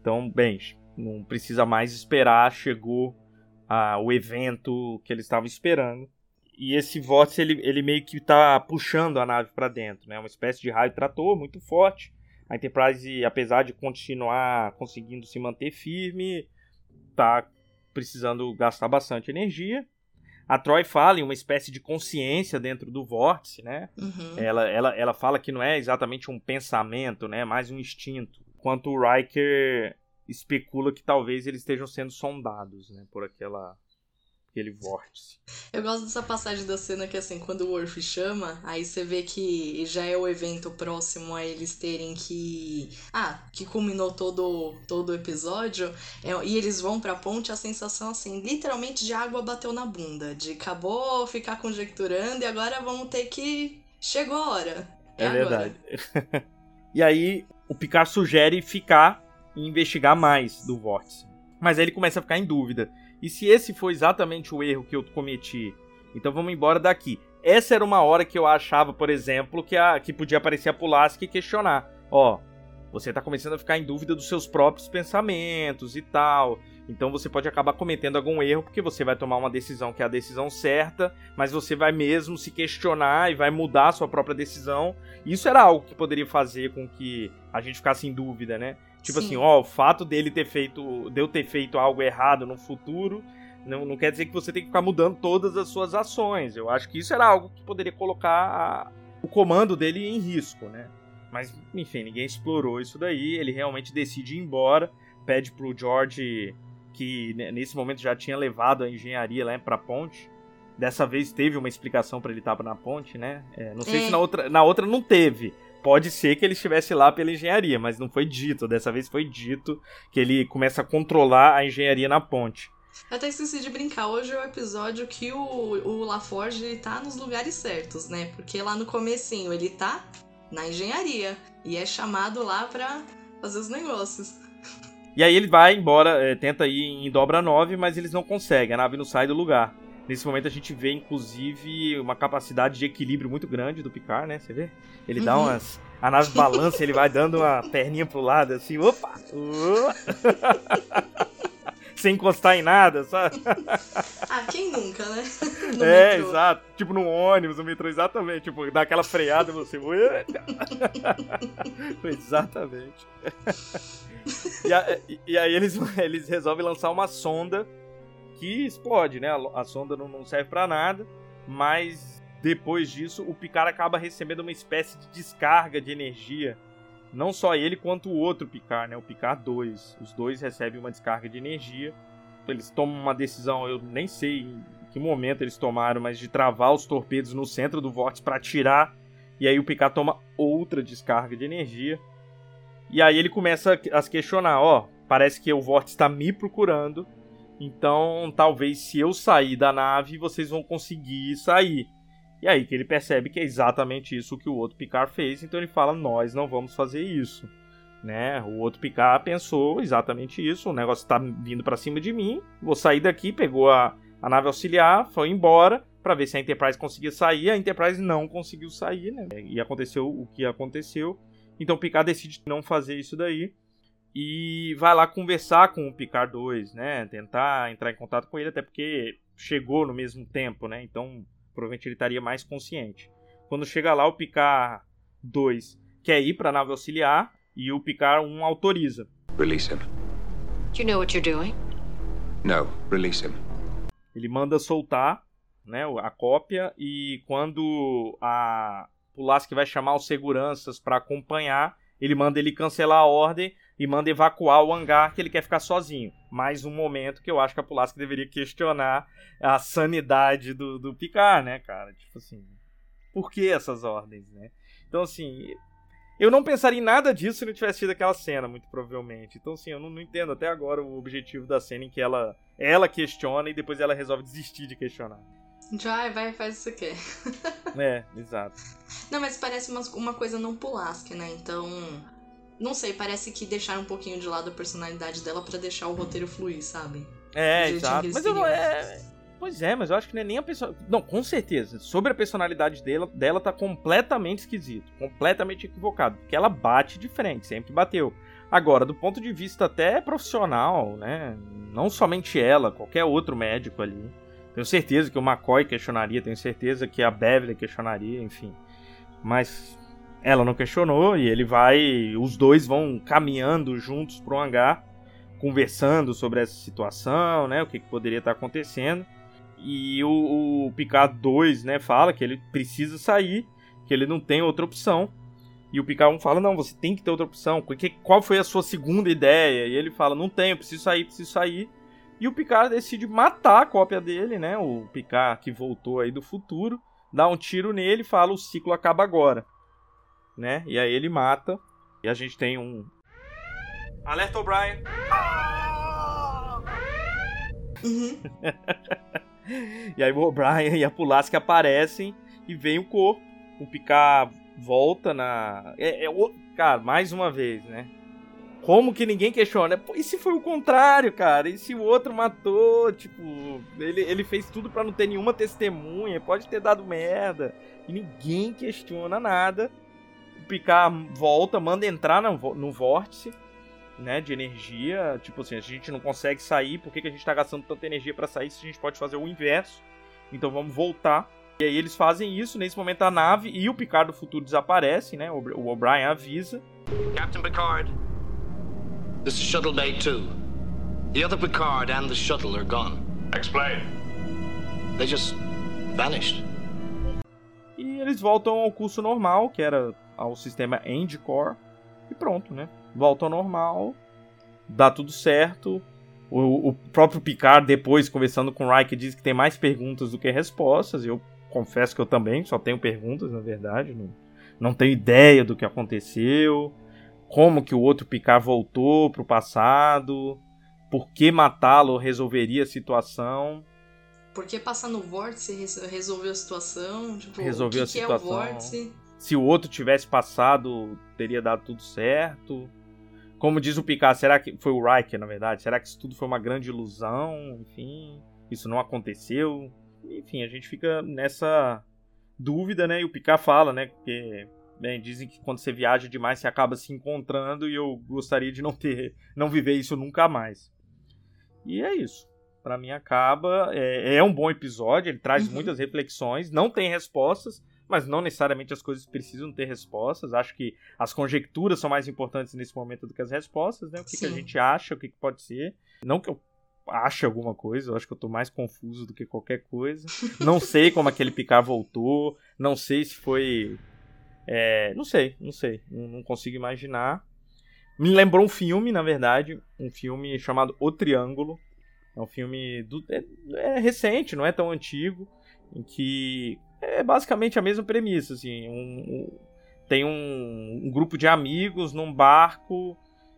Então, bem, não precisa mais esperar, chegou ah, o evento que eles estavam esperando. E esse vórtice, ele, ele meio que tá puxando a nave pra dentro, né? Uma espécie de raio trator muito forte. A Enterprise, apesar de continuar conseguindo se manter firme, tá precisando gastar bastante energia. A Troy fala em uma espécie de consciência dentro do vórtice, né? Uhum. Ela, ela, ela fala que não é exatamente um pensamento, né? Mais um instinto. Enquanto o Riker especula que talvez eles estejam sendo sondados, né? Por aquela, aquele vórtice. Eu gosto dessa passagem da cena que, assim, quando o Worf chama, aí você vê que já é o evento próximo a eles terem que. Ah, que culminou todo, todo o episódio. é- e eles vão pra ponte, a sensação, assim, literalmente de água bateu na bunda. De acabou ficar conjecturando e agora vamos ter que. Chegou a hora. É, agora. verdade. e aí o Picard sugere ficar e investigar mais do vórtice. Mas aí ele começa a ficar em dúvida. E se esse foi exatamente o erro que eu cometi? Então vamos embora daqui. Essa era uma hora que eu achava, por exemplo, que, a, que podia aparecer a Pulaski e questionar. Ó, você tá começando a ficar em dúvida dos seus próprios pensamentos e tal. Então você pode acabar cometendo algum erro porque você vai tomar uma decisão que é a decisão certa, mas você vai mesmo se questionar e vai mudar a sua própria decisão. Isso era algo que poderia fazer com que a gente ficasse em dúvida, né? Tipo Sim. assim, ó, o fato dele ter feito, de eu ter feito algo errado no futuro, não, não quer dizer que você tem que ficar mudando todas as suas ações. Eu acho que isso era algo que poderia colocar a- o comando dele em risco, né? Mas, enfim, ninguém explorou isso daí. Ele realmente decide ir embora, pede pro George que nesse momento já tinha levado a engenharia lá pra ponte. Dessa vez teve uma explicação pra ele estar na ponte, né? É, não sei É. se na outra, na outra não teve. Pode ser que ele estivesse lá pela engenharia, mas não foi dito. Dessa vez foi dito que ele começa a controlar a engenharia na ponte. Eu até esqueci de brincar. Hoje é o episódio que o, o LaForge ele tá nos lugares certos, né? Porque lá no comecinho ele tá na engenharia e é chamado lá pra fazer os negócios. E aí ele vai embora, é, tenta ir em dobra 9, mas eles não conseguem, a nave não sai do lugar. Nesse momento a gente vê, inclusive, uma capacidade de equilíbrio muito grande do Picard, né? Você vê? Ele dá Uhum. umas. A nave balança, ele vai dando uma perninha pro lado, assim, opa! opa. Sem encostar em nada, sabe? Ah, quem nunca, né? No é, metrô. exato. Tipo no ônibus, no metrô, exatamente. Tipo, dá aquela freada e você. Exatamente. e, a- e aí eles, eles resolvem lançar uma sonda que explode, né? A, sonda não, não serve pra nada, mas depois disso o Picard acaba recebendo uma espécie de descarga de energia. Não só ele quanto o outro Picard, né? O Picard 2. Os dois recebem uma descarga de energia. Eles tomam uma decisão, eu nem sei em que momento eles tomaram, mas de travar os torpedos no centro do vórtice para tirar. E aí o Picard toma outra descarga de energia. E aí ele começa a se questionar, ó, parece que o vórtice está me procurando. Então, talvez se eu sair da nave, vocês vão conseguir sair. E aí que ele percebe que é exatamente isso que o outro Picard fez, então ele fala: "Nós não vamos fazer isso". Né? O outro Picard pensou exatamente isso, o negócio tá vindo para cima de mim, vou sair daqui, pegou a, a nave auxiliar, foi embora para ver se a Enterprise conseguia sair, a Enterprise não conseguiu sair, né? E aconteceu o que aconteceu. Então o Picard decide não fazer isso daí e vai lá conversar com o Picard 2, né? Tentar entrar em contato com ele, até porque chegou no mesmo tempo, né? Então provavelmente ele estaria mais consciente. Quando chega lá, o Picard 2 quer ir para a nave auxiliar e o Picard 1 autoriza. Release him. Do you know what you're doing? No, release him. Ele manda soltar, né, a cópia e quando a Pulaski vai chamar os seguranças para acompanhar, ele manda ele cancelar a ordem e manda evacuar o hangar que ele quer ficar sozinho. Mais um momento que eu acho que a Pulaski deveria questionar a sanidade do, do Picard, né, cara? Tipo assim, por que essas ordens, né? Então, assim, eu não pensaria em nada disso se não tivesse tido aquela cena, muito provavelmente. Então, assim, eu não, não, entendo até agora o objetivo da cena em que ela, ela questiona e depois ela resolve desistir de questionar. Já, vai, faz o que você quer. é, exato. Não, mas parece uma, uma coisa não Pulaski, né? Então, não sei, parece que deixaram um pouquinho de lado a personalidade dela para deixar o roteiro fluir, sabe? É, exato. Mas eu não. É... Pois é, mas eu acho que não é nem a pessoa. Não, com certeza. Sobre a personalidade dela, dela tá completamente esquisito. Completamente equivocado. Porque ela bate de frente, sempre bateu. Agora, do ponto de vista até profissional, né? Não somente ela, qualquer outro médico ali. Tenho certeza que o McCoy questionaria, tenho certeza que a Beverly questionaria, enfim. Mas ela não questionou e ele vai. Os dois vão caminhando juntos pro hangar, conversando sobre essa situação, né? O que, que poderia estar acontecendo. E o, o Picard 2, né, fala que ele precisa sair, que ele não tem outra opção. E o Picard 1 fala: Não, você tem que ter outra opção. Qual foi a sua segunda ideia? E ele fala: Não tenho, preciso sair, preciso sair. E o Picard decide matar a cópia dele, né? O Picard que voltou aí do futuro, dá um tiro nele e fala: O ciclo acaba agora. Né? E aí ele mata. E a gente tem um. Alerta O'Brien! Uhum. e aí o O'Brien e a Pulaski aparecem e vem o corpo. O Picard volta na. É, é, cara, mais uma vez, né? Como que ninguém questiona? Pô, e se foi o contrário, cara? E se o outro matou? Tipo, ele, ele fez tudo para não ter nenhuma testemunha, pode ter dado merda. E ninguém questiona nada. O Picard volta, manda entrar no, no vórtice né, de energia. Tipo assim, a gente não consegue sair, por que, que a gente tá gastando tanta energia para sair se a gente pode fazer o inverso? Então vamos voltar. E aí eles fazem isso, nesse momento a nave e o Picard do futuro desaparece, né? O O'Brien avisa. Captain Picard, this is Shuttle Day 2. The other Picard and the shuttle are gone. Explain. They just vanished. E eles voltam ao curso normal, que era ao sistema Endcore. E pronto, né? volta ao normal, dá tudo certo. O, o próprio Picard, depois, conversando com o Riker, diz que tem mais perguntas do que respostas. Eu confesso que eu também só tenho perguntas, na verdade. Não, não tenho ideia do que aconteceu. Como que o outro Picard voltou pro passado. Por que matá-lo resolveria a situação. Por que passar no vórtice resolveu a situação? Tipo, resolveu o que a situação. Que é o vórtice? Se o outro tivesse passado, teria dado tudo certo. Como diz o Picard, será que foi o Riker, na verdade? Será que isso tudo foi uma grande ilusão? Enfim, isso não aconteceu. Enfim, a gente fica nessa dúvida, né? E o Picard fala, né? Porque bem, dizem que quando você viaja demais você acaba se encontrando e eu gostaria de não ter, não viver isso nunca mais. E é isso. Para mim acaba, é, é, um bom episódio, ele traz uhum. muitas reflexões, não tem respostas, mas não necessariamente as coisas precisam ter respostas. Acho que as conjecturas são mais importantes nesse momento do que as respostas, né? O que, que a gente acha, o que, que pode ser. Não que eu ache alguma coisa, eu acho que eu tô mais confuso do que qualquer coisa. não sei como aquele Picard voltou, não sei se foi. É, não sei, não sei, não, não consigo imaginar. Me lembrou um filme, na verdade, um filme chamado O Triângulo. É um filme do, é, é recente, não é tão antigo, em que é basicamente a mesma premissa, assim. Um, um, tem um, um, grupo de amigos num barco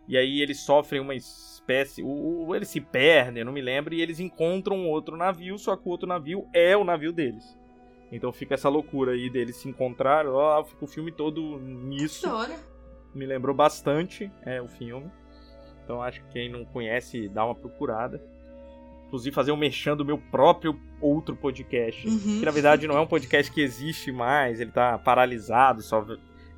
e aí eles sofrem uma espécie. O, eles se perdem, eu não me lembro, e eles encontram outro navio, só que o outro navio é o navio deles. Então fica essa loucura aí deles se encontrar, ó, fica o filme todo nisso. História. Me lembrou bastante é, o filme. Então acho que quem não conhece, dá uma procurada inclusive fazer um mexendo do meu próprio outro podcast. Uhum. Que na verdade não é um podcast que existe mais, ele tá paralisado, só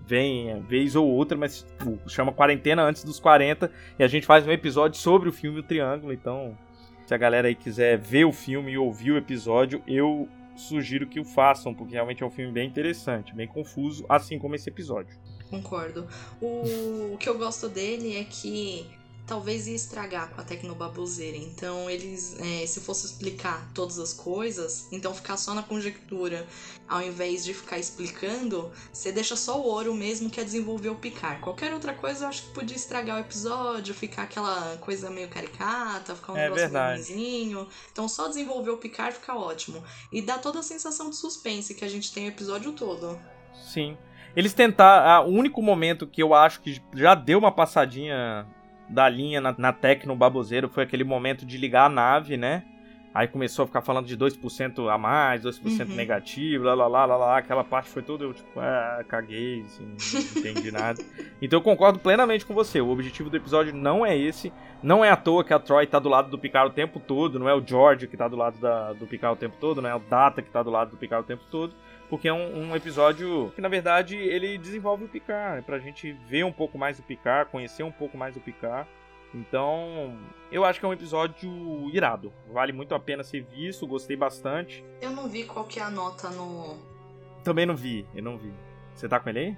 vem é, vez ou outra, mas tipo, chama Quarentena Antes dos 40 e a gente faz um episódio sobre o filme O Triângulo. Então, se a galera aí quiser ver o filme e ouvir o episódio, eu sugiro que o façam, porque realmente é um filme bem interessante, bem confuso, assim como esse episódio. Concordo. O, o que eu gosto dele é que talvez ia estragar com a tecnobaboseira. Então, eles, é, se fosse explicar todas as coisas, então ficar só na conjectura, ao invés de ficar explicando, você deixa só o ouro mesmo que é desenvolver o picar. Qualquer outra coisa eu acho que podia estragar o episódio, ficar aquela coisa meio caricata, ficar um É negócio. Então, só desenvolver o picar fica ótimo. E dá toda a sensação de suspense que a gente tem o episódio todo. Sim. Eles tentaram. O único momento que eu acho que já deu uma passadinha da linha na, na Tecno Baboseiro foi aquele momento de ligar a nave, né? Aí começou a ficar falando de 2% a mais, 2% Uhum. negativo, lá, lá, lá, lá, lá. Aquela parte foi toda, eu, tipo, ah, caguei, assim, não entendi nada. Então eu concordo plenamente com você. O objetivo do episódio não é esse. Não é à toa que a Troy tá do lado do Picard o tempo todo. Não é o George que tá do lado da- do Picard o tempo todo. Não é o Data que tá do lado do Picard o tempo todo. Porque é um, um episódio que, na verdade, ele desenvolve o Picard. É pra gente ver um pouco mais do Picard, conhecer um pouco mais do Picard. Então, eu acho que é um episódio irado. Vale muito a pena ser visto, gostei bastante. Eu não vi qual que é a nota no. Também não vi, eu não vi. Você tá com ele aí?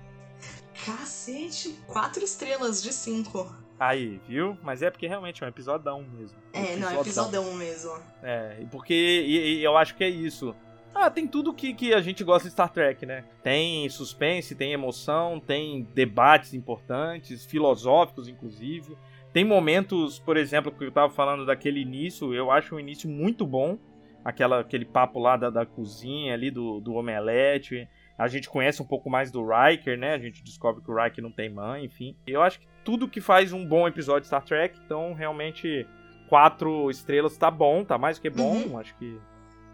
Cacete! Quatro estrelas de cinco. Aí, viu? Mas é porque realmente é um episódio mesmo. É, não, é episodão mesmo. É, porque e- e eu acho que é isso. Ah, tem tudo que, que a gente gosta de Star Trek, né? Tem suspense, tem emoção, tem debates importantes, filosóficos, inclusive. Tem momentos, por exemplo, que eu tava falando daquele início, eu acho um início muito bom. Aquela, aquele papo lá da, da cozinha ali, do, do omelete. A gente conhece um pouco mais do Riker, né? A gente descobre que o Riker não tem mãe, enfim. Eu acho que tudo que faz um bom episódio de Star Trek, então realmente quatro estrelas tá bom, tá mais do que bom. Uhum. Acho que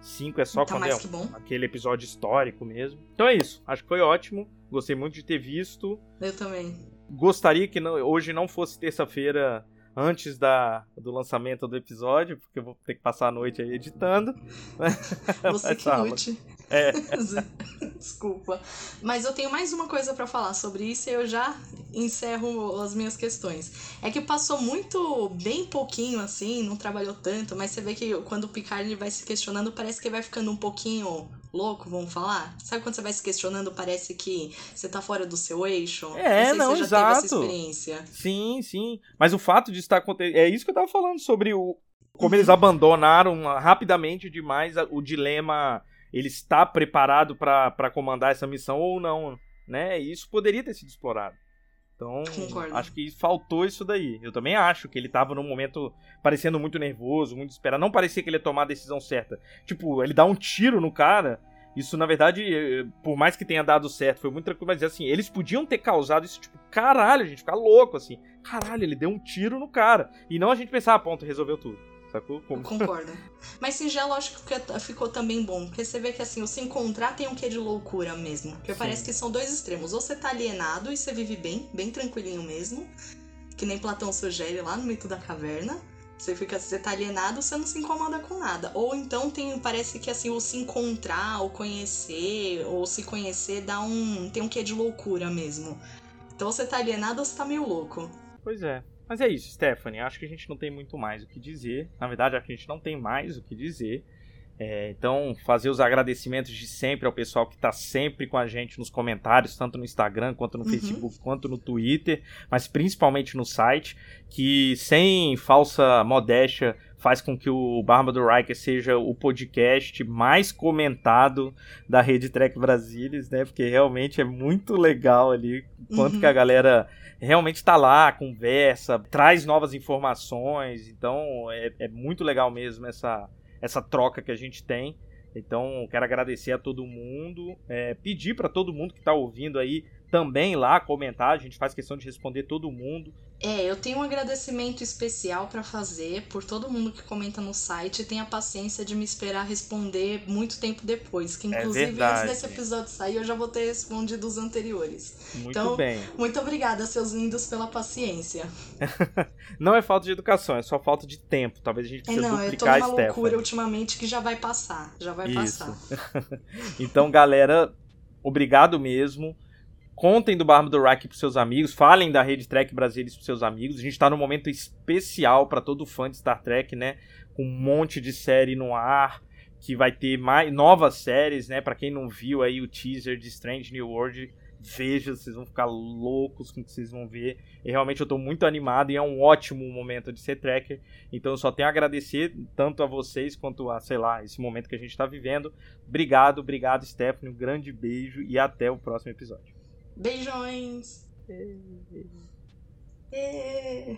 cinco é só Tá quando é aquele episódio histórico mesmo. Então é isso. Acho que foi ótimo. Gostei muito de ter visto. Eu também. Gostaria que não- hoje não fosse terça-feira antes da, do lançamento do episódio, porque eu vou ter que passar a noite aí editando. Você Mas que lute. É, Desculpa. Mas eu tenho mais uma coisa pra falar sobre isso e eu já encerro as minhas questões. É que passou muito, bem pouquinho assim, não trabalhou tanto, mas você vê que quando o Picard ele vai se questionando, parece que ele vai ficando um pouquinho louco, vamos falar? Sabe quando você vai se questionando, parece que você tá fora do seu eixo? É, não, se essa exato. experiência. sim, sim. Mas o fato de estar acontecendo. É isso que eu tava falando sobre o. Como Uhum. eles abandonaram rapidamente demais o dilema. Ele está preparado pra comandar essa missão ou não, né? E isso poderia ter sido explorado. Então, Concordo. acho que faltou isso daí. Eu também acho que ele tava num momento parecendo muito nervoso, muito desesperado. Não parecia que ele ia tomar a decisão certa. Tipo, ele dá um tiro no cara. Isso, na verdade, eh, por mais que tenha dado certo, foi muito tranquilo, mas assim, eles podiam ter causado isso, tipo, caralho, a gente ficar louco, assim. Caralho, ele deu um tiro no cara. E não a gente pensar, ah, ponto, resolveu tudo. Sacou? Como... Concordo. Mas singelo acho que ficou também bom. Porque você vê que assim, o se encontrar tem um quê de loucura mesmo. Porque Sim. parece que são dois extremos. Ou você tá alienado e você vive bem, bem tranquilinho mesmo. Que nem Platão sugere lá no mito da caverna. Você fica, você tá alienado, você não se incomoda com nada. Ou então tem, parece que assim, o se encontrar, ou conhecer, ou se conhecer, dá um. tem um quê de loucura mesmo. Então você tá alienado ou você tá meio louco. Pois é. Mas é isso, Stephanie. Acho que a gente não tem muito mais o que dizer. Na verdade, acho que a gente não tem mais o que dizer. É, então, fazer os agradecimentos de sempre ao pessoal que está sempre com a gente nos comentários, tanto no Instagram, quanto no Uhum. Facebook, quanto no Twitter, mas principalmente no site, que sem falsa modéstia faz com que o Barba do Riker seja o podcast mais comentado da Rede Trek Brasilis, né? Porque realmente é muito legal ali quanto Uhum. que a galera realmente está lá, conversa, traz novas informações. Então é, é muito legal mesmo essa, essa troca que a gente tem. Então quero agradecer a todo mundo, é, pedir para todo mundo que está ouvindo aí também lá comentar. A gente faz questão de responder todo mundo. É, eu tenho um agradecimento especial pra fazer por todo mundo que comenta no site e tem a paciência de me esperar responder muito tempo depois. Que inclusive É antes desse episódio sair eu já vou ter respondido os anteriores. Muito Então, bem. Muito obrigada, seus lindos, pela paciência. Não é falta de educação, é só falta de tempo. Talvez a gente É, precise não, eu tô duplicar numa a loucura ultimamente que já vai passar. Já vai Isso. passar. Então, galera, obrigado mesmo. Contem do Barba do Rack pros seus amigos. Falem da Rede Trek Brasilis pros seus amigos. A gente tá num momento especial para todo fã de Star Trek, né? Com um monte de série no ar. Que vai ter mais novas séries, né? Para quem não viu aí o teaser de Strange New World, veja, vocês vão ficar loucos com o que vocês vão ver. E realmente eu tô muito animado e é um ótimo momento de ser tracker. Então eu só tenho a agradecer tanto a vocês quanto a, sei lá, esse momento que a gente tá vivendo. Obrigado, obrigado, Stephanie. Um grande beijo e até o próximo episódio. Beijões! É.